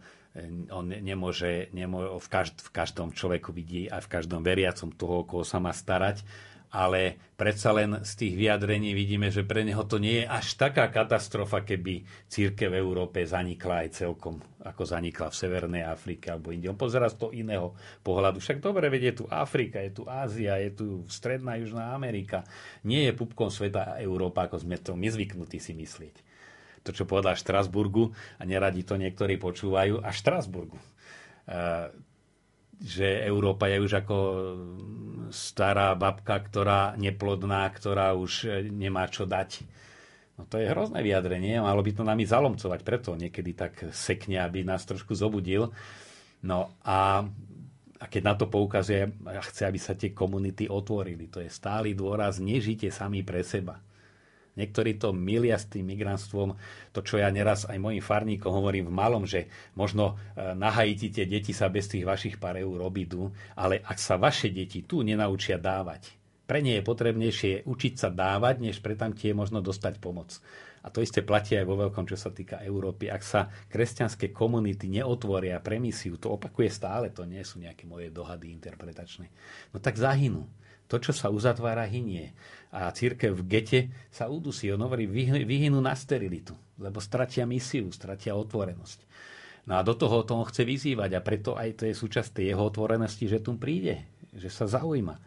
on nemôže, nemôže v, každ, v každom človeku vidí aj v každom veriacom toho, koho sa má starať ale predsa len z tých vyjadrení vidíme, že pre neho to nie je až taká katastrofa, keby círke v Európe zanikla aj celkom, ako zanikla v Severnej Afrike alebo inde. On pozera z toho iného pohľadu. Však dobre, vedie tu Afrika, je tu Ázia, je tu Stredná Južná Amerika. Nie je pupkom sveta Európa, ako sme to my zvyknutí si myslieť. To, čo povedal Štrasburgu, a neradi to niektorí počúvajú, a Štrasburgu že Európa je už ako stará babka, ktorá neplodná, ktorá už e, nemá čo dať. No to je hrozné vyjadrenie, malo by to nami zalomcovať, preto niekedy tak sekne, aby nás trošku zobudil. No a, a keď na to poukazuje, chce, aby sa tie komunity otvorili. To je stály dôraz, nežite sami pre seba. Niektorí to milia s tým migrantstvom. To, čo ja neraz aj mojim farníkom hovorím v malom, že možno e, na Haiti tie deti sa bez tých vašich pár eur ale ak sa vaše deti tu nenaučia dávať, pre nie je potrebnejšie učiť sa dávať, než pre tam tie možno dostať pomoc. A to isté platí aj vo veľkom, čo sa týka Európy. Ak sa kresťanské komunity neotvoria pre misiu, to opakuje stále, to nie sú nejaké moje dohady interpretačné, no tak zahynú. To, čo sa uzatvára, hynie a církev v gete sa udusí. On hovorí, vyhynú na sterilitu, lebo stratia misiu, stratia otvorenosť. No a do toho to on chce vyzývať a preto aj to je súčasť jeho otvorenosti, že tu príde, že sa zaujíma.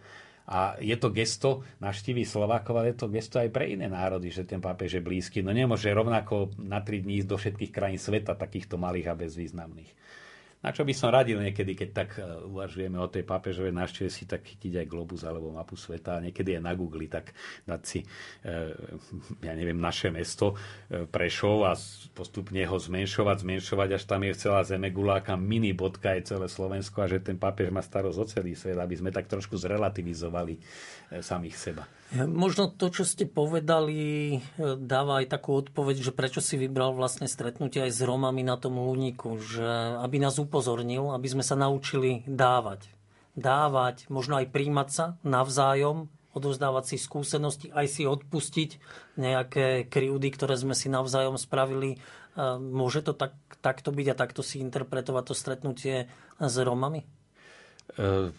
A je to gesto naštíví Slovákov, ale je to gesto aj pre iné národy, že ten pápež je blízky. No nemôže rovnako na tri dní ísť do všetkých krajín sveta, takýchto malých a bezvýznamných. Na čo by som radil niekedy, keď tak e, uvažujeme o tej pápežovej návšteve, si tak chytiť aj globus alebo mapu sveta a niekedy aj na Google tak dať si, e, ja neviem, naše mesto e, Prešov a postupne ho zmenšovať, zmenšovať, až tam je celá zemeguláka, mini bodka je celé Slovensko a že ten pápež má starosť o celý svet, aby sme tak trošku zrelativizovali samých seba. Možno to, čo ste povedali, dáva aj takú odpoveď, že prečo si vybral vlastne stretnutie aj s Romami na tom Lúniku, že aby nás upozornil, aby sme sa naučili dávať. Dávať, možno aj príjmať sa navzájom, odovzdávať si skúsenosti, aj si odpustiť nejaké kryúdy, ktoré sme si navzájom spravili. Môže to tak, takto byť a takto si interpretovať to stretnutie s Romami? Uh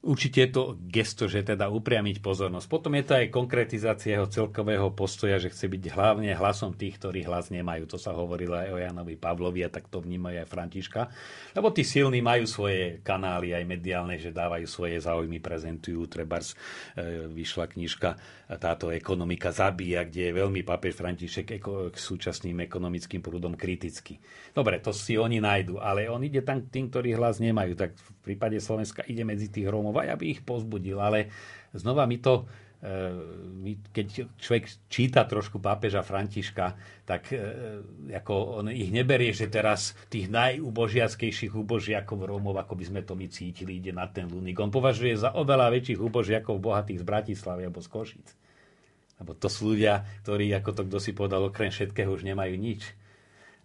Určite je to gesto, že teda upriamiť pozornosť. Potom je to aj konkretizácia jeho celkového postoja, že chce byť hlavne hlasom tých, ktorí hlas nemajú. To sa hovorilo aj o Janovi Pavlovi a tak to vnímajú aj Františka. Lebo tí silní majú svoje kanály aj mediálne, že dávajú svoje záujmy, prezentujú. Trebárs e, vyšla knižka táto ekonomika zabíja, kde je veľmi papež František k súčasným ekonomickým prúdom kritický. Dobre, to si oni nájdu, ale on ide tam k tým, ktorí hlas nemajú. Tak v prípade Slovenska ide medzi tých Rómov aj aby ich pozbudil. Ale znova mi to, e, keď človek číta trošku pápeža Františka, tak e, ako on ich neberie, že teraz tých najubožiackejších ubožiakov Rómov, ako by sme to my cítili, ide na ten Luník. On považuje za oveľa väčších ubožiakov bohatých z Bratislavy alebo z Košic. Lebo to sú ľudia, ktorí, ako to kto si povedal, okrem všetkého už nemajú nič.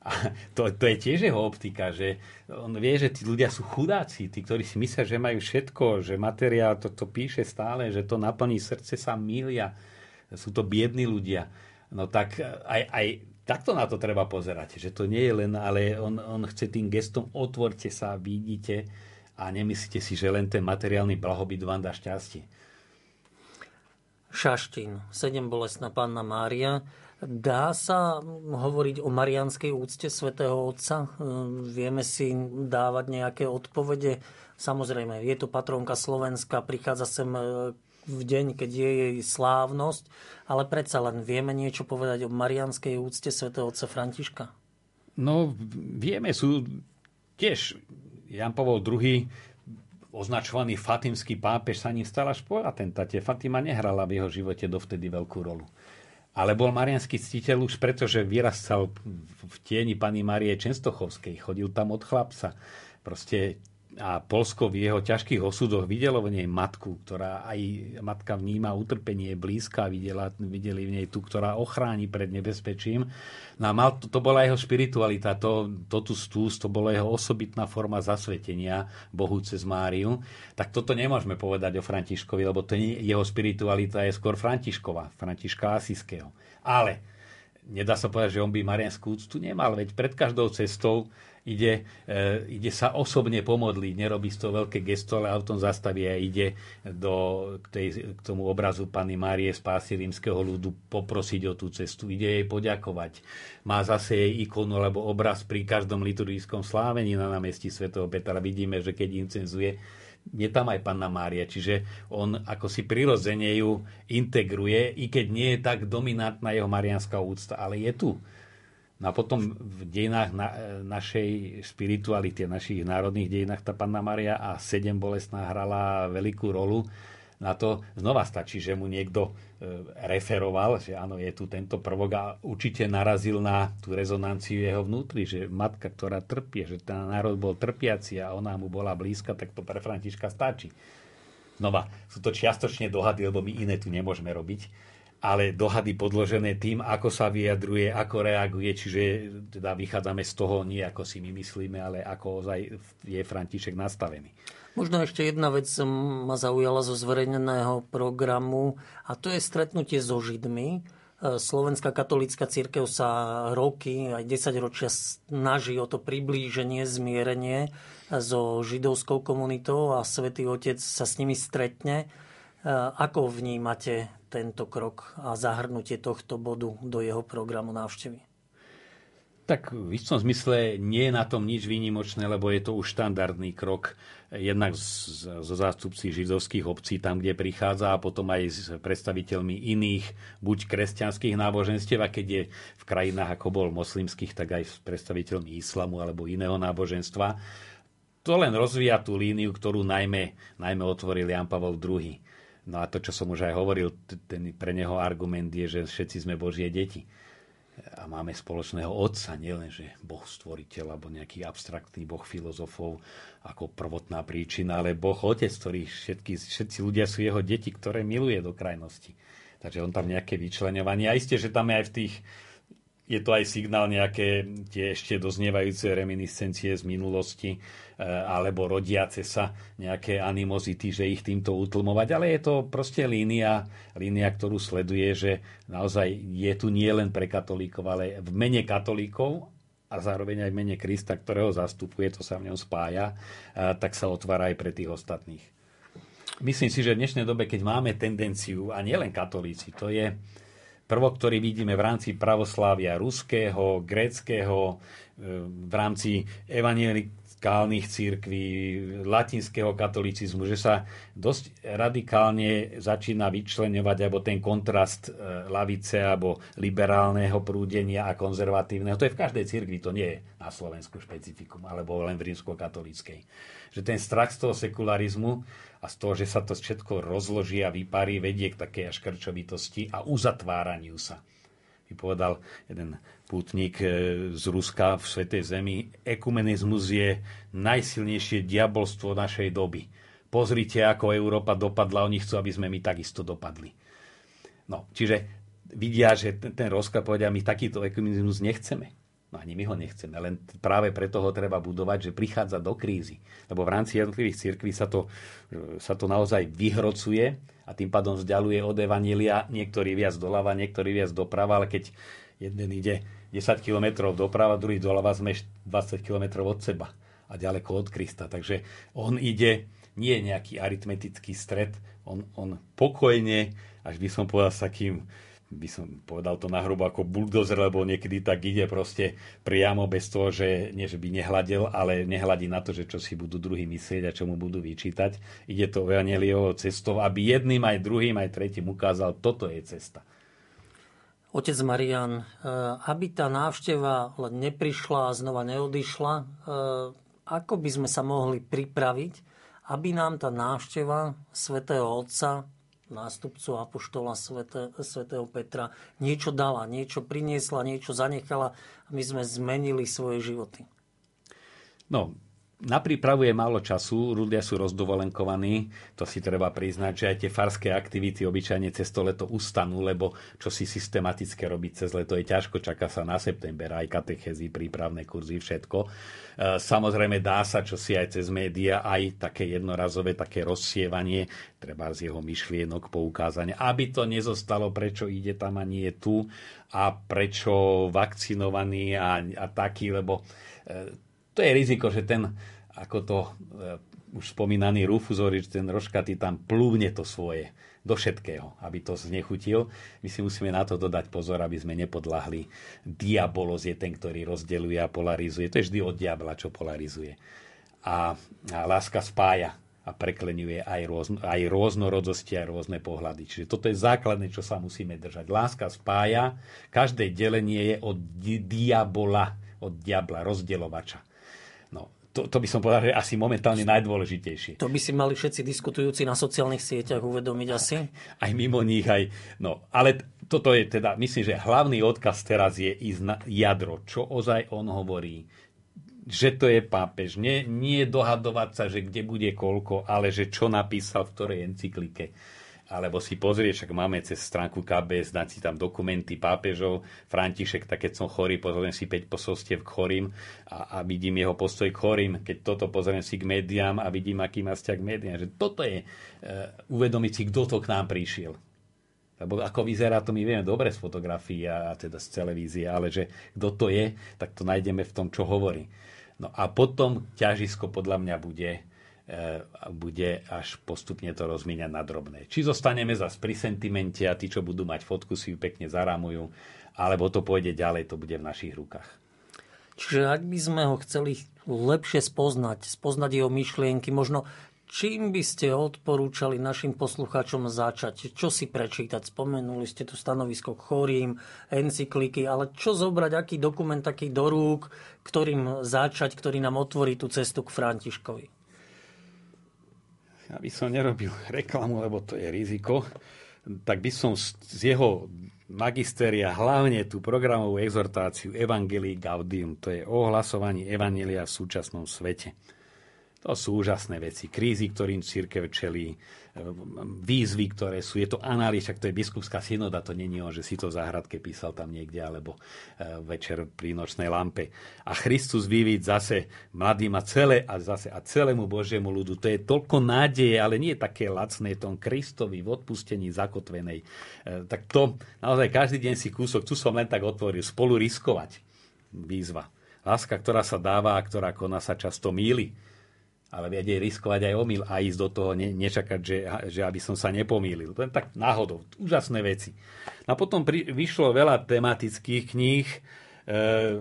A to, to je tiež jeho optika, že on vie, že tí ľudia sú chudáci, tí, ktorí si myslia, že majú všetko, že materiál to, to píše stále, že to naplní srdce sa milia. Sú to biední ľudia. No tak aj, aj takto na to treba pozerať, že to nie je len, ale on, on chce tým gestom otvorte sa, vidíte a nemyslíte si, že len ten materiálny blahobyt vám dá šťastie. Šaštín, sedem bolestná panna Mária. Dá sa hovoriť o marianskej úcte svätého Otca? Vieme si dávať nejaké odpovede? Samozrejme, je to patronka Slovenska, prichádza sem v deň, keď je jej slávnosť, ale predsa len vieme niečo povedať o marianskej úcte svätého otca Františka? No, vieme, sú tiež Jan Pavol II označovaný fatimský pápež sa ním stal až po atentáte. Fatima nehrala v jeho živote dovtedy veľkú rolu. Ale bol marianský ctiteľ už preto, že vyrastal v tieni pani Marie Čenstochovskej. Chodil tam od chlapca. Proste a Polsko v jeho ťažkých osudoch videlo v nej matku, ktorá aj matka vníma utrpenie blízka, videla, videli v nej tú, ktorá ochráni pred nebezpečím. No a mal, to, to bola jeho spiritualita, to, totus tus, to bola jeho osobitná forma zasvetenia Bohu cez Máriu. Tak toto nemôžeme povedať o Františkovi, lebo to nie, jeho spiritualita je skôr Františkova, Františka Asiského. Ale nedá sa povedať, že on by Marianskú úctu nemal, veď pred každou cestou ide, e, ide sa osobne pomodliť, nerobí toho veľké gesto, ale autom zastaví a ide do, k, tej, k tomu obrazu Pany Márie spásy rímskeho ľudu poprosiť o tú cestu, ide jej poďakovať. Má zase jej ikonu alebo obraz pri každom liturgickom slávení na námestí svätého Petra. Vidíme, že keď incenzuje, je tam aj Panna Mária, čiže on ako si prirodzene ju integruje, i keď nie je tak dominantná jeho marianská úcta, ale je tu. No a potom v dejinách na, našej spirituality, našich národných dejinách tá Panna Maria a sedem bolestná hrala veľkú rolu. Na to znova stačí, že mu niekto e, referoval, že áno, je tu tento prvok a určite narazil na tú rezonanciu jeho vnútri, že matka, ktorá trpie, že ten národ bol trpiaci a ona mu bola blízka, tak to pre Františka stačí. Znova, sú to čiastočne dohady, lebo my iné tu nemôžeme robiť ale dohady podložené tým, ako sa vyjadruje, ako reaguje, čiže teda vychádzame z toho nie ako si my myslíme, ale ako ozaj je František nastavený. Možno ešte jedna vec ma zaujala zo zverejneného programu a to je stretnutie so Židmi. E, Slovenská katolická církev sa roky, aj 10 ročia snaží o to priblíženie, zmierenie so židovskou komunitou a Svetý Otec sa s nimi stretne. E, ako vnímate tento krok a zahrnutie tohto bodu do jeho programu návštevy? Tak v istom zmysle nie je na tom nič výnimočné, lebo je to už štandardný krok jednak zo zástupci židovských obcí, tam, kde prichádza, a potom aj s predstaviteľmi iných, buď kresťanských náboženstiev, a keď je v krajinách, ako bol moslimských, tak aj s predstaviteľmi islamu alebo iného náboženstva. To len rozvíja tú líniu, ktorú najmä, najmä otvoril Jan Pavel II No a to, čo som už aj hovoril, ten pre neho argument je, že všetci sme Božie deti. A máme spoločného otca, nielen, že Boh stvoriteľ alebo nejaký abstraktný Boh filozofov ako prvotná príčina, ale Boh otec, ktorý všetky, všetci ľudia sú jeho deti, ktoré miluje do krajnosti. Takže on tam nejaké vyčlenovanie. A isté, že tam je aj v tých je to aj signál nejaké tie ešte doznievajúce reminiscencie z minulosti, Eh, alebo rodiace sa nejaké animozity, že ich týmto utlmovať, ale je to proste línia, línia, ktorú sleduje, že naozaj je tu nie len pre katolíkov, ale v mene katolíkov a zároveň aj v mene Krista, ktorého zastupuje, to sa v ňom spája, eh, tak sa otvára aj pre tých ostatných. Myslím si, že v dnešnej dobe, keď máme tendenciu, a nielen katolíci, to je prvok, ktorý vidíme v rámci pravoslávia ruského, gréckého, eh, v rámci evanielik skálnych církví, latinského katolicizmu, že sa dosť radikálne začína vyčlenovať alebo ten kontrast e, lavice alebo liberálneho prúdenia a konzervatívneho. To je v každej církvi, to nie je na Slovensku špecifikum, alebo len v rímsko-katolíckej. Že ten strach z toho sekularizmu a z toho, že sa to všetko rozloží a vyparí, vedie k takej až krčovitosti a uzatváraniu sa vypovedal jeden pútnik e, z Ruska v Svetej Zemi, ekumenizmus je najsilnejšie diabolstvo našej doby. Pozrite, ako Európa dopadla, oni chcú, aby sme my takisto dopadli. No, čiže vidia, že ten, ten rozklad povedia, my takýto ekumenizmus nechceme. No ani my ho nechceme, len práve preto ho treba budovať, že prichádza do krízy. Lebo v rámci jednotlivých cirkví sa to, sa to naozaj vyhrocuje a tým pádom vzdialuje od Evanília, niektorý viac doľava, niektorý viac doprava, ale keď jeden ide 10 km doprava, druhý doľava, sme 20 km od seba a ďaleko od Krista. Takže on ide, nie je nejaký aritmetický stred, on, on pokojne, až by som povedal s takým by som povedal to nahrubo ako buldozer, lebo niekedy tak ide proste priamo bez toho, že nie, že by nehľadil, ale nehľadí na to, že čo si budú druhý myslieť a čo mu budú vyčítať. Ide to Evangeliovou cestou, aby jedným aj druhým aj tretím ukázal, toto je cesta. Otec Marian, eh, aby tá návšteva neprišla a znova neodišla, eh, ako by sme sa mohli pripraviť, aby nám tá návšteva svätého Otca nástupcu apoštola svätého Petra niečo dala, niečo priniesla, niečo zanechala a my sme zmenili svoje životy. No, na prípravu je málo času, ľudia sú rozdovolenkovaní, to si treba priznať, že aj tie farské aktivity obyčajne cez to leto ustanú, lebo čo si systematické robiť cez leto je ťažko, čaká sa na september, aj katechezy, prípravné kurzy, všetko. E, samozrejme dá sa, čo si aj cez média, aj také jednorazové, také rozsievanie, treba z jeho myšlienok poukázanie, aby to nezostalo, prečo ide tam a nie tu a prečo vakcinovaný a, a taký, lebo e, to je riziko, že ten, ako to e, už spomínaný Rufus hovorí, že ten roškatý tam plúvne to svoje do všetkého, aby to znechutil. My si musíme na to dodať pozor, aby sme nepodľahli. Diabolos je ten, ktorý rozdeluje a polarizuje. To je vždy od diabla, čo polarizuje. A, a láska spája a preklenuje aj, rôzno, aj rôznorodzosti, aj rôzne pohľady. Čiže toto je základné, čo sa musíme držať. Láska spája, každé delenie je od diabola, od diabla, rozdelovača to, to by som povedal, že asi momentálne najdôležitejšie. To by si mali všetci diskutujúci na sociálnych sieťach uvedomiť asi? Aj mimo nich, aj... No, ale toto je teda, myslím, že hlavný odkaz teraz je ísť na jadro, čo ozaj on hovorí, že to je pápež. Nie, nie dohadovať sa, že kde bude koľko, ale že čo napísal v ktorej encyklike alebo si pozrieš, však máme cez stránku KBS, dať si tam dokumenty pápežov, František, tak keď som chorý, pozriem si 5 posolstiev k chorým a, a vidím jeho postoj k chorým, keď toto pozriem si k médiám a vidím, aký má vzťah k médiám. Že toto je uh, uvedomiť si, kto to k nám prišiel. Lebo ako vyzerá, to my vieme dobre z fotografií a teda z televízie, ale že kto to je, tak to nájdeme v tom, čo hovorí. No a potom ťažisko podľa mňa bude E, bude až postupne to rozmieňať na drobné. Či zostaneme zase pri sentimente a tí, čo budú mať fotku, si ju pekne zarámujú, alebo to pôjde ďalej, to bude v našich rukách. Čiže ak by sme ho chceli lepšie spoznať, spoznať jeho myšlienky, možno čím by ste odporúčali našim poslucháčom začať? Čo si prečítať? Spomenuli ste tu stanovisko k chorým, encykliky, ale čo zobrať, aký dokument taký do rúk, ktorým začať, ktorý nám otvorí tú cestu k Františkovi? Aby som nerobil [laughs] reklamu, lebo to je riziko, tak by som z jeho magisteria hlavne tú programovú exhortáciu Evangelii Gaudium, to je ohlasovanie Evangelia v súčasnom svete. To sú úžasné veci. Krízy, ktorým církev čelí, výzvy, ktoré sú. Je to analýz, to je biskupská synoda, to není on, že si to v záhradke písal tam niekde, alebo e, večer pri nočnej lampe. A Christus vyvíť zase mladým a celé a zase a celému Božiemu ľudu. To je toľko nádeje, ale nie také lacné, tom Kristovi v odpustení zakotvenej. E, tak to naozaj každý deň si kúsok, tu som len tak otvoril, spolu riskovať. Výzva. Láska, ktorá sa dáva a ktorá koná sa často míli ale vedieť riskovať aj omyl a ísť do toho, ne, nečakať, že, že aby som sa nepomýlil. Je tak náhodou. Úžasné veci. A potom pri, vyšlo veľa tematických kníh, e,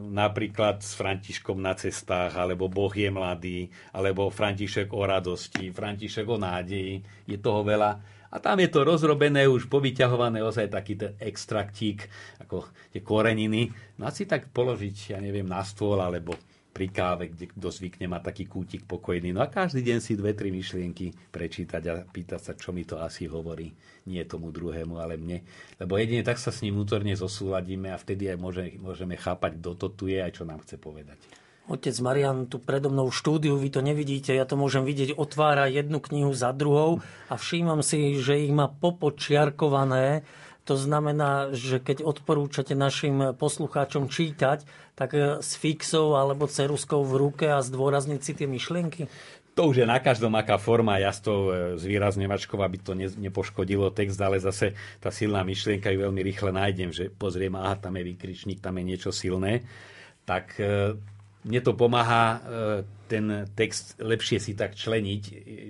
napríklad s Františkom na cestách, alebo Boh je mladý, alebo František o radosti, František o nádeji. Je toho veľa. A tam je to rozrobené, už povyťahované, ozaj taký ten extraktík, ako tie koreniny. No a si tak položiť, ja neviem, na stôl, alebo pri káve, kde kto zvykne mať taký kútik pokojný. No a každý deň si dve, tri myšlienky prečítať a pýtať sa, čo mi to asi hovorí. Nie tomu druhému, ale mne. Lebo jedine tak sa s ním vnútorne zosúladíme a vtedy aj môže, môžeme chápať, kto to tu je a čo nám chce povedať. Otec Marian, tu predo mnou štúdiu, vy to nevidíte, ja to môžem vidieť, otvára jednu knihu za druhou a všímam si, že ich má popočiarkované To znamená, že keď odporúčate našim poslucháčom čítať, tak s fixou alebo ceruskou v ruke a zdôrazniť si tie myšlienky? To už je na každom aká forma, ja s tou e, zvýrazňovačkou, aby to nepoškodilo text, ale zase tá silná myšlienka ju veľmi rýchle nájdem, že pozriem, aha, tam je vykričník, tam je niečo silné. Tak e, mne to pomáha e, ten text lepšie si tak členiť.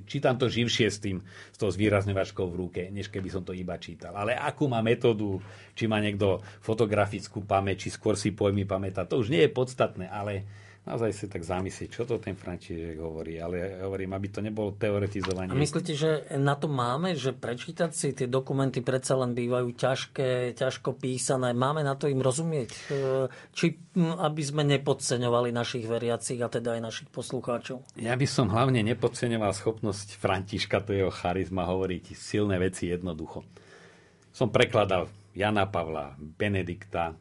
Čítam to živšie s tým, s tou zvýrazňovačkou v ruke, než keby som to iba čítal. Ale akú má metódu, či má niekto fotografickú pamäť, či skôr si pojmy pamätá, to už nie je podstatné, ale naozaj si tak zamyslieť, čo to ten František hovorí. Ale hovorím, aby to nebolo teoretizovanie. A myslíte, že na to máme, že prečítať si tie dokumenty predsa len bývajú ťažké, ťažko písané. Máme na to im rozumieť? E, či aby sme nepodceňovali našich veriacich a teda aj našich poslucháčov? Ja by som hlavne nepodceňoval schopnosť Františka, to jeho charizma, hovoriť silné veci jednoducho. Som prekladal Jana Pavla, Benedikta,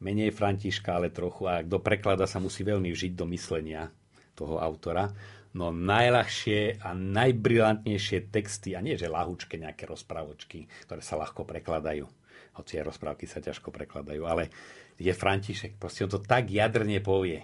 menej Františka, ale trochu. A kto preklada, sa musí veľmi vžiť do myslenia toho autora. No najľahšie a najbrilantnejšie texty, a nie že lahučke nejaké rozprávočky, ktoré sa ľahko prekladajú, hoci aj rozprávky sa ťažko prekladajú, ale je František, proste on to tak jadrne povie.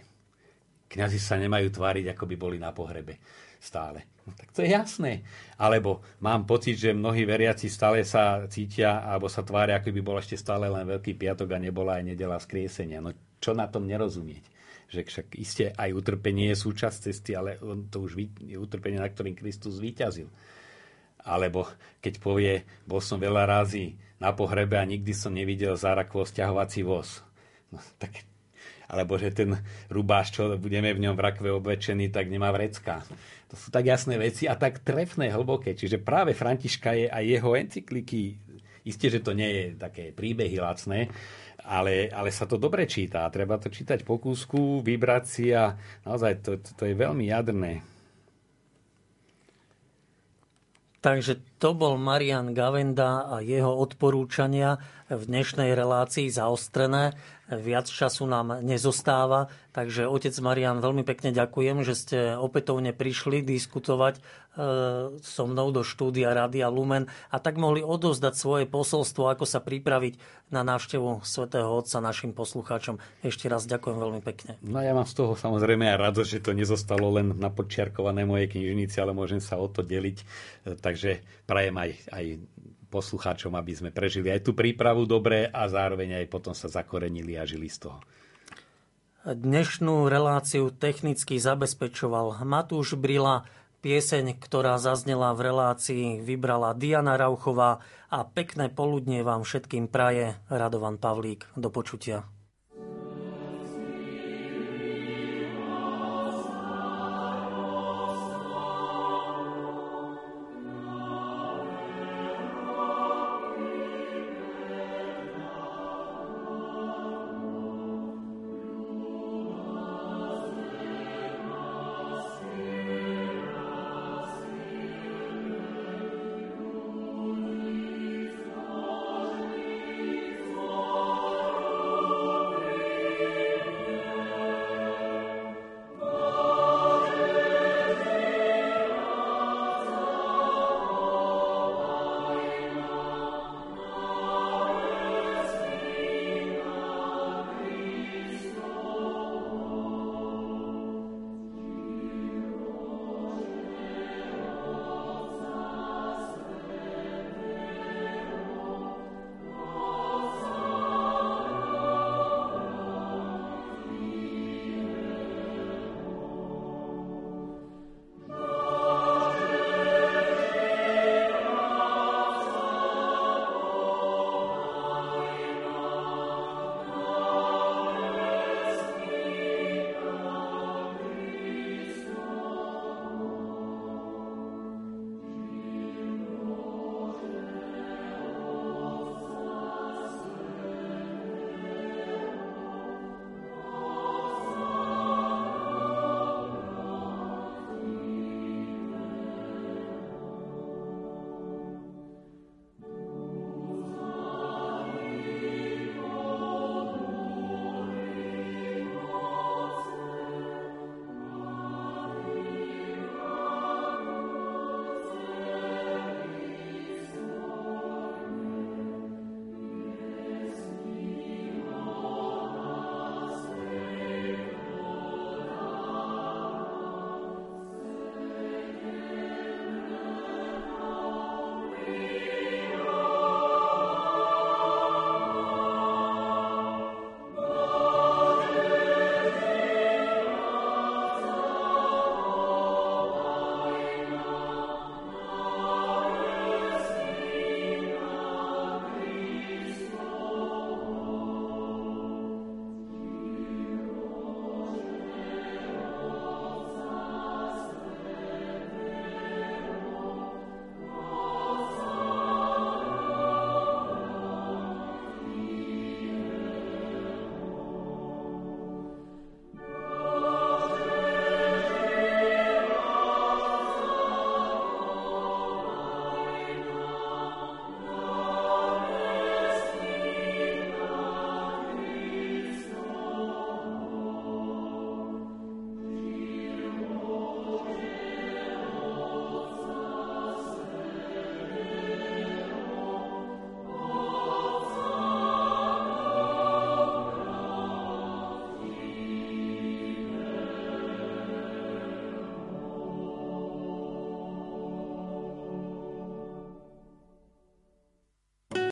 Kňazi sa nemajú tváriť, ako by boli na pohrebe stále. Tak to je jasné. Alebo mám pocit, že mnohí veriaci stále sa cítia alebo sa tvária, ako by bol ešte stále len Veľký piatok a nebola aj nedela skriesenia. No čo na tom nerozumieť? Že však iste aj utrpenie je súčasť cesty, ale to už je utrpenie, na ktorým Kristus zvíťazil. Alebo keď povie, bol som veľa razy na pohrebe a nikdy som nevidel zárakvo stiahovací voz. No, tak alebo že ten rubáš, čo budeme v ňom v rakve obvečený, tak nemá vrecka. To sú tak jasné veci a tak trefné, hlboké. Čiže práve Františka je aj jeho encykliky, isté, že to nie je také príbehy lacné, ale, ale sa to dobre číta. Treba to čítať po kúsku, vybrať si a naozaj to, to je veľmi jadrné. Takže to bol Marian Gavenda a jeho odporúčania v dnešnej relácii zaostrené. Viac času nám nezostáva, takže otec Marian, veľmi pekne ďakujem, že ste opätovne prišli diskutovať e, so mnou do štúdia Rádia Lumen a tak mohli odozdať svoje posolstvo, ako sa pripraviť na návštevu svätého Otca našim poslucháčom. Ešte raz ďakujem veľmi pekne. No ja mám z toho samozrejme aj radosť, že to nezostalo len na podčiarkované mojej knižnici, ale môžem sa o to deliť. E, takže prajem aj, aj poslucháčom, aby sme prežili aj tú prípravu dobre a zároveň aj potom sa zakorenili a žili z toho. Dnešnú reláciu technicky zabezpečoval Matúš Brila, pieseň, ktorá zaznela v relácii, vybrala Diana Rauchová a pekné poludnie vám všetkým praje Radovan Pavlík. Do počutia.